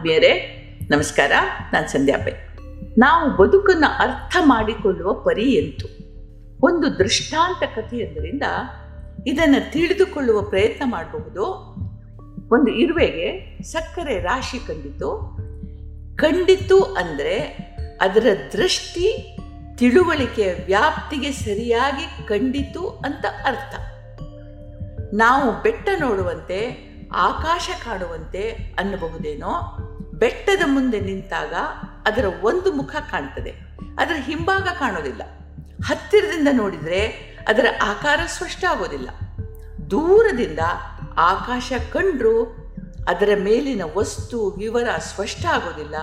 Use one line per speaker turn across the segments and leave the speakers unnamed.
ಆತ್ಮೀಯರೇ, ನಮಸ್ಕಾರ. ನಾನು ಸಂಧ್ಯಾ ಪೈ. ನಾವು ಬದುಕನ್ನು ಅರ್ಥ ಮಾಡಿಕೊಳ್ಳುವ ಪರಿ ಎಂತು? ಒಂದು ದೃಷ್ಟಾಂತ ಕಥೆಯೊಂದರಿಂದ ಇದನ್ನು ತಿಳಿದುಕೊಳ್ಳುವ ಪ್ರಯತ್ನ ಮಾಡಬಹುದು. ಒಂದು ಇರುವೆಗೆ ಸಕ್ಕರೆ ರಾಶಿ ಕಂಡಿತು. ಕಂಡಿತು ಅಂದರೆ ಅದರ ದೃಷ್ಟಿ ತಿಳುವಳಿಕೆಯ ವ್ಯಾಪ್ತಿಗೆ ಸರಿಯಾಗಿ ಕಂಡಿತು ಅಂತ ಅರ್ಥ. ನಾವು ಬೆಟ್ಟ ನೋಡುವಂತೆ, ಆಕಾಶ ಕಾಣುವಂತೆ ಅನ್ನಬಹುದೇನೋ? ಬೆಟ್ಟದ ಮುಂದೆ ನಿಂತಾಗ ಅದರ ಒಂದು ಮುಖ ಕಾಣ್ತದೆ. ಅದರ ಹಿಂಭಾಗ ಕಾಣೋದಿಲ್ಲ. ಹತ್ತಿರದಿಂದ ನೋಡಿದರೆ ಅದರ ಆಕಾರ ಸ್ಪಷ್ಟ ಆಗೋದಿಲ್ಲ. ದೂರದಿಂದ ಆಕಾಶ ಕಂಡರೂ ಅದರ ಮೇಲಿನ ವಸ್ತು, ವಿವರ ಸ್ಪಷ್ಟ ಆಗೋದಿಲ್ಲ.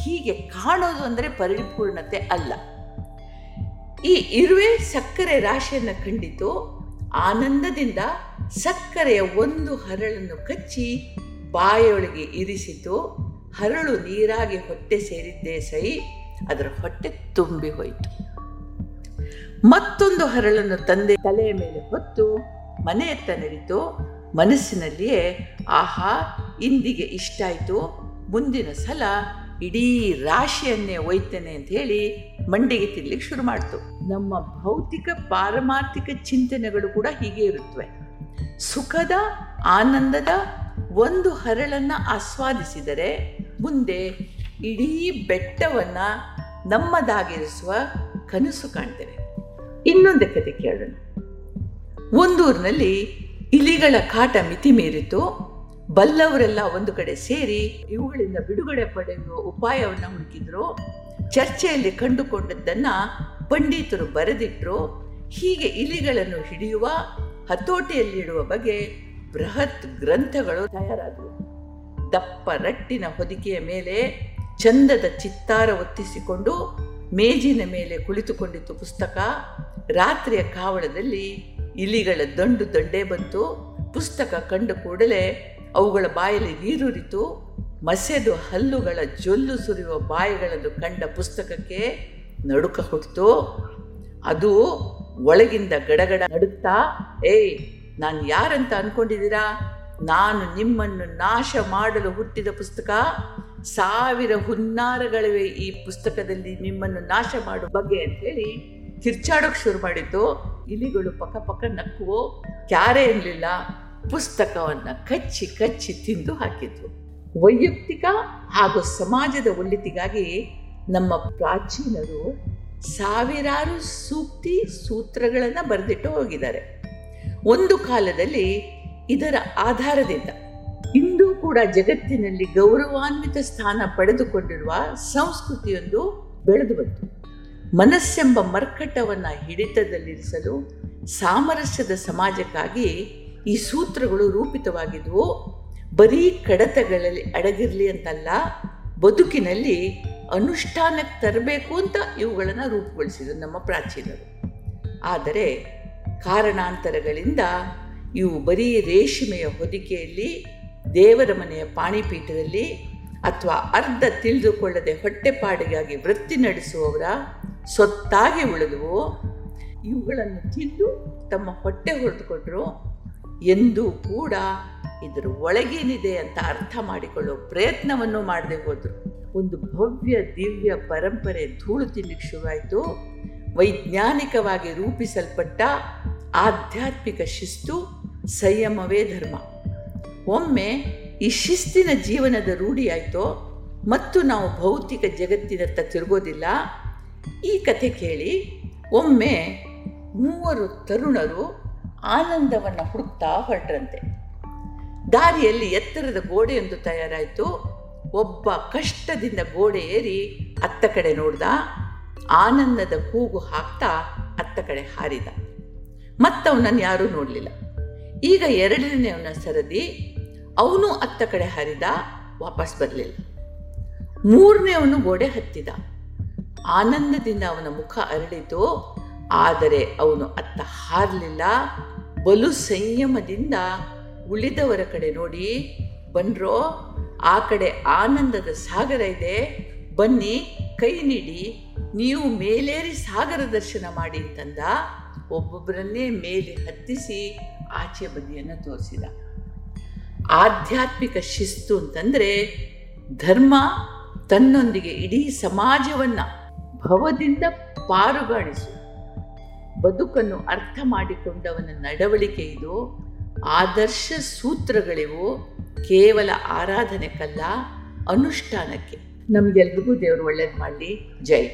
ಹೀಗೆ ಕಾಣೋದು ಅಂದರೆ ಪರಿಪೂರ್ಣತೆ ಅಲ್ಲ. ಈ ಇರುವೆ ಸಕ್ಕರೆ ರಾಶಿಯನ್ನು ಕಂಡಿತು. ಆನಂದದಿಂದ ಸಕ್ಕರೆಯ ಒಂದು ಹರಳನ್ನು ಕಚ್ಚಿ ಬಾಯೊಳಗೆ ಇರಿಸಿತು. ಹರಳು ನೀರಾಗಿ ಹೊಟ್ಟೆ ಸೇರಿದ್ದೇ ಸೈ ಅದರ ಹೊಟ್ಟೆ ತುಂಬಿ ಹೋಯಿತು. ಮತ್ತೊಂದು ಹರಳನ್ನು ತಂದೆ ತಲೆಯ ಮೇಲೆ ಹೊತ್ತು ಮನೆಯತ್ತ ನಡೀತು ಮನಸ್ಸಿನಲ್ಲಿಯೇ, ಆಹಾ, ಇಂದಿಗೆ ಇಷ್ಟಾಯಿತು. ಮುಂದಿನ ಸಲ ಇಡೀ ರಾಶಿಯನ್ನೇ ಒಯ್ತೇನೆ ಅಂತ ಹೇಳಿ ಮಂಡಿಗೆ ತಿನ್ಲಿಕ್ಕೆ ಶುರು ಮಾಡ್ತು. ನಮ್ಮ ಭೌತಿಕ ಪಾರಮಾರ್ಥಿಕ ಚಿಂತನೆಗಳು ಕೂಡ ಹೀಗೆ ಇರುತ್ತವೆ ಸುಖದ, ಆನಂದದ ಒಂದು ಹರಳನ್ನು ಆಸ್ವಾದಿಸಿದರೆ ಮುಂದೆ ಇಡೀ ಬೆಟ್ಟವನ್ನು ನಮ್ಮದಾಗಿರಿಸುವ ಕನಸು ಕಾಣ್ತೇವೆ ಇನ್ನೊಂದು ಕತೆ ಕೇಳೋಣ. ಒಂದೂರಿನಲ್ಲಿ ಇಲಿಗಳ ಕಾಟ ಮಿತಿ ಮೀರಿತು. ಬಲ್ಲವರೆಲ್ಲ ಒಂದು ಕಡೆ ಸೇರಿ ಇವುಗಳಿಂದ ಬಿಡುಗಡೆ ಪಡೆಯುವ ಉಪಾಯವನ್ನು ಹುಡುಕಿದ್ರು. ಚರ್ಚೆಯಲ್ಲಿ ಕಂಡುಕೊಂಡದ್ದನ್ನು ಪಂಡಿತರು ಬರೆದಿಟ್ಟರು ಹೀಗೆ ಇಲಿಗಳನ್ನು ಹಿಡಿಯುವ, ಹತೋಟಿಯಲ್ಲಿಡುವ ಬಗ್ಗೆ ಬೃಹತ್ ಗ್ರಂಥಗಳು ತಯಾರಾದವು. ದಪ್ಪ ರಟ್ಟಿನ ಹೊದಿಕೆಯ ಮೇಲೆ ಚಂದದ ಚಿತ್ತಾರ ಒತ್ತಿಸಿಕೊಂಡು ಮೇಜಿನ ಮೇಲೆ ಕುಳಿತುಕೊಂಡಿತ್ತು ಪುಸ್ತಕ ರಾತ್ರಿಯ ಕಾವಳದಲ್ಲಿ ಇಲಿಗಳ ದಂಡು ದಂಡೇ ಬಂತು. ಪುಸ್ತಕ ಕಂಡ ಕೂಡಲೇ ಅವುಗಳ ಬಾಯಲ್ಲಿ ನೀರುರಿತು ಮಸೆದು ಹಲ್ಲುಗಳ ಜೊಲ್ಲು ಸುರಿಯುವ ಬಾಯಿಗಳನ್ನು ಕಂಡ ಪುಸ್ತಕಕ್ಕೆ ನಡುಕ ಹುಟ್ಟಿತು ಅದು ಒಳಗಿಂದ ಗಡಗಡ ನಡುತ್ತಾ ಏಯ್, ನಾನು ಯಾರಂತ ಅನ್ಕೊಂಡಿದ್ದೀರಾ? ನಾನು ನಿಮ್ಮನ್ನು ನಾಶ ಮಾಡಲು ಹುಟ್ಟಿದ ಪುಸ್ತಕ, ಸಾವಿರ ಹುನ್ನಾರಗಳಿವೆ ಈ ಪುಸ್ತಕದಲ್ಲಿ ನಿಮ್ಮನ್ನು ನಾಶ ಮಾಡುವ ಬಗ್ಗೆ ಅಂತೇಳಿ ಕಿರ್ಚಾಡೋಕೆ ಶುರು ಮಾಡಿದ್ದು. ಇಲಿಗಳು ಪಕ್ಕ ಪಕ್ಕ ನಕ್ಕುವು, ಕ್ಯಾರೆ ಇರಲಿಲ್ಲ. ಪುಸ್ತಕವನ್ನು ಕಚ್ಚಿ ಕಚ್ಚಿ ತಿಂದು ಹಾಕಿದ್ರು. ವೈಯಕ್ತಿಕ ಹಾಗೂ ಸಮಾಜದ ಒಳ್ಳಿತಿಗಾಗಿ ನಮ್ಮ ಪ್ರಾಚೀನರು ಸಾವಿರಾರು ಸೂಕ್ತಿ ಸೂತ್ರಗಳನ್ನು ಬರೆದಿಟ್ಟು ಹೋಗಿದ್ದಾರೆ. ಒಂದು ಕಾಲದಲ್ಲಿ ಇದರ ಆಧಾರದಿಂದ ಇಂದು ಕೂಡ ಜಗತ್ತಿನಲ್ಲಿ ಗೌರವಾನ್ವಿತ ಸ್ಥಾನ ಪಡೆದುಕೊಂಡಿರುವ ಸಂಸ್ಕೃತಿಯೊಂದು ಬೆಳೆದು ಬಂತು. ಮನಸ್ಸೆಂಬ ಮರ್ಕಟವನ್ನು ಹಿಡಿತದಲ್ಲಿರಿಸಲು ಸಾಮರಸ್ಯದ ಸಮಾಜಕ್ಕಾಗಿ ಈ ಸೂತ್ರಗಳು ರೂಪಿತವಾಗಿದ್ವು. ಬರೀ ಕಡತಗಳಲ್ಲಿ ಅಡಗಿರಲಿ ಅಂತಲ್ಲ, ಬದುಕಿನಲ್ಲಿ ಅನುಷ್ಠಾನಕ್ಕೆ ತರಬೇಕು ಅಂತ ಇವುಗಳನ್ನು ರೂಪುಗೊಳಿಸಿದರು ನಮ್ಮ ಪ್ರಾಚೀನರು. ಆದರೆ ಕಾರಣಾಂತರಗಳಿಂದ ಇವು ಬರೀ ರೇಷ್ಮೆಯ ಹೊದಿಕೆಯಲ್ಲಿ, ದೇವರ ಮನೆಯ ಪಾಣಿಪೀಠದಲ್ಲಿ ಅಥವಾ ಅರ್ಧ ತಿಳಿದುಕೊಳ್ಳದೆ ಹೊಟ್ಟೆಪಾಡಿಗಾಗಿ ವೃತ್ತಿ ನಡೆಸುವವರ ಸೊತ್ತಾಗಿ ಉಳಿದವು, ಇವುಗಳನ್ನು ತಿಂದು ತಮ್ಮ ಹೊಟ್ಟೆ ಹೊರತುಕೊಂಡ್ರು ಎಂದೂ ಕೂಡ ಇದರ ಒಳಗೇನಿದೆ ಅಂತ ಅರ್ಥ ಮಾಡಿಕೊಳ್ಳುವ ಪ್ರಯತ್ನವನ್ನು ಮಾಡದೆ ಹೋದರು. ಒಂದು ಭವ್ಯ, ದಿವ್ಯ ಪರಂಪರೆ ಧೂಳು ತಿನ್ನಲಿಕ್ಕೆ ಶುರುವಾಯಿತು. ವೈಜ್ಞಾನಿಕವಾಗಿ ರೂಪಿಸಲ್ಪಟ್ಟ ಆಧ್ಯಾತ್ಮಿಕ ಶಿಸ್ತು ಸಂಯಮವೇ ಧರ್ಮ. ಒಮ್ಮೆ ಈ ಶಿಸ್ತಿನ ಜೀವನದ ರೂಢಿಯಾಯಿತೋ ಮತ್ತು ನಾವು ಭೌತಿಕ ಜಗತ್ತಿನತ್ತ ತಿರುಗೋದಿಲ್ಲ, ಈ ಕಥೆ ಕೇಳಿ ಒಮ್ಮೆ ಮೂವರು ತರುಣರು ಆನಂದವನ್ನು ಹುಡುಕ್ತಾ ಹೊರಟ್ರಂತೆ. ದಾರಿಯಲ್ಲಿ ಎತ್ತರದ ಗೋಡೆಯೊಂದು ತಯಾರಾಯಿತು. ಒಬ್ಬ ಕಷ್ಟದಿಂದ ಗೋಡೆ ಏರಿ ಅತ್ತ ಕಡೆ ನೋಡ್ದ. ಆನಂದದ ಕೂಗು ಹಾಕ್ತಾ ಅತ್ತ ಕಡೆ ಹಾರಿದ. ಮತ್ತವನನ್ನು ಯಾರೂ ನೋಡಲಿಲ್ಲ. ಈಗ ಎರಡನೇವನ ಸರದಿ, ಅವನು ಅತ್ತ ಕಡೆ ಹರಿದ, ವಾಪಸ್ ಬರಲಿಲ್ಲ. ಮೂರನೇವನು ಗೋಡೆ ಹತ್ತಿದ. ಆನಂದದಿಂದ ಅವನ ಮುಖ ಅರಳಿತು. ಆದರೆ ಅವನು ಅತ್ತ ಹಾರಲಿಲ್ಲ. ಬಲು ಸಂಯಮದಿಂದ ಉಳಿದವರ ಕಡೆ ನೋಡಿ, ಬನ್ರೋ, ಆ ಕಡೆ ಆನಂದದ ಸಾಗರ ಇದೆ. ಬನ್ನಿ, ಕೈ ನೀಡಿ. ನೀವು ಮೇಲೇರಿ ಸಾಗರ ದರ್ಶನ ಮಾಡಿ ಅಂತಂದ. ಒಬ್ಬೊಬ್ಬರನ್ನೇ ಮೇಲೆ ಹತ್ತಿಸಿ ಆಚೆ ಬದಿಯನ್ನು ತೋರಿಸಿದ. ಆಧ್ಯಾತ್ಮಿಕ ಶಿಸ್ತು ಅಂತಂದರೆ ಧರ್ಮ ತನ್ನೊಂದಿಗೆ ಇಡೀ ಸಮಾಜವನ್ನು ಭವದಿಂದ ಪಾರುಗಾಣಿಸು. ಬದುಕನ್ನು ಅರ್ಥ ಮಾಡಿಕೊಂಡವನ ನಡವಳಿಕೆ ಇದು. ಆದರ್ಶ ಸೂತ್ರಗಳಿವು ಕೇವಲ ಆರಾಧನೆಗಲ್ಲ ಅನುಷ್ಠಾನಕ್ಕೆ. ನಮಗೆಲ್ರಿಗೂ ದೇವರು ಒಳ್ಳೇದು ಮಾಡಲಿ. ಜೈ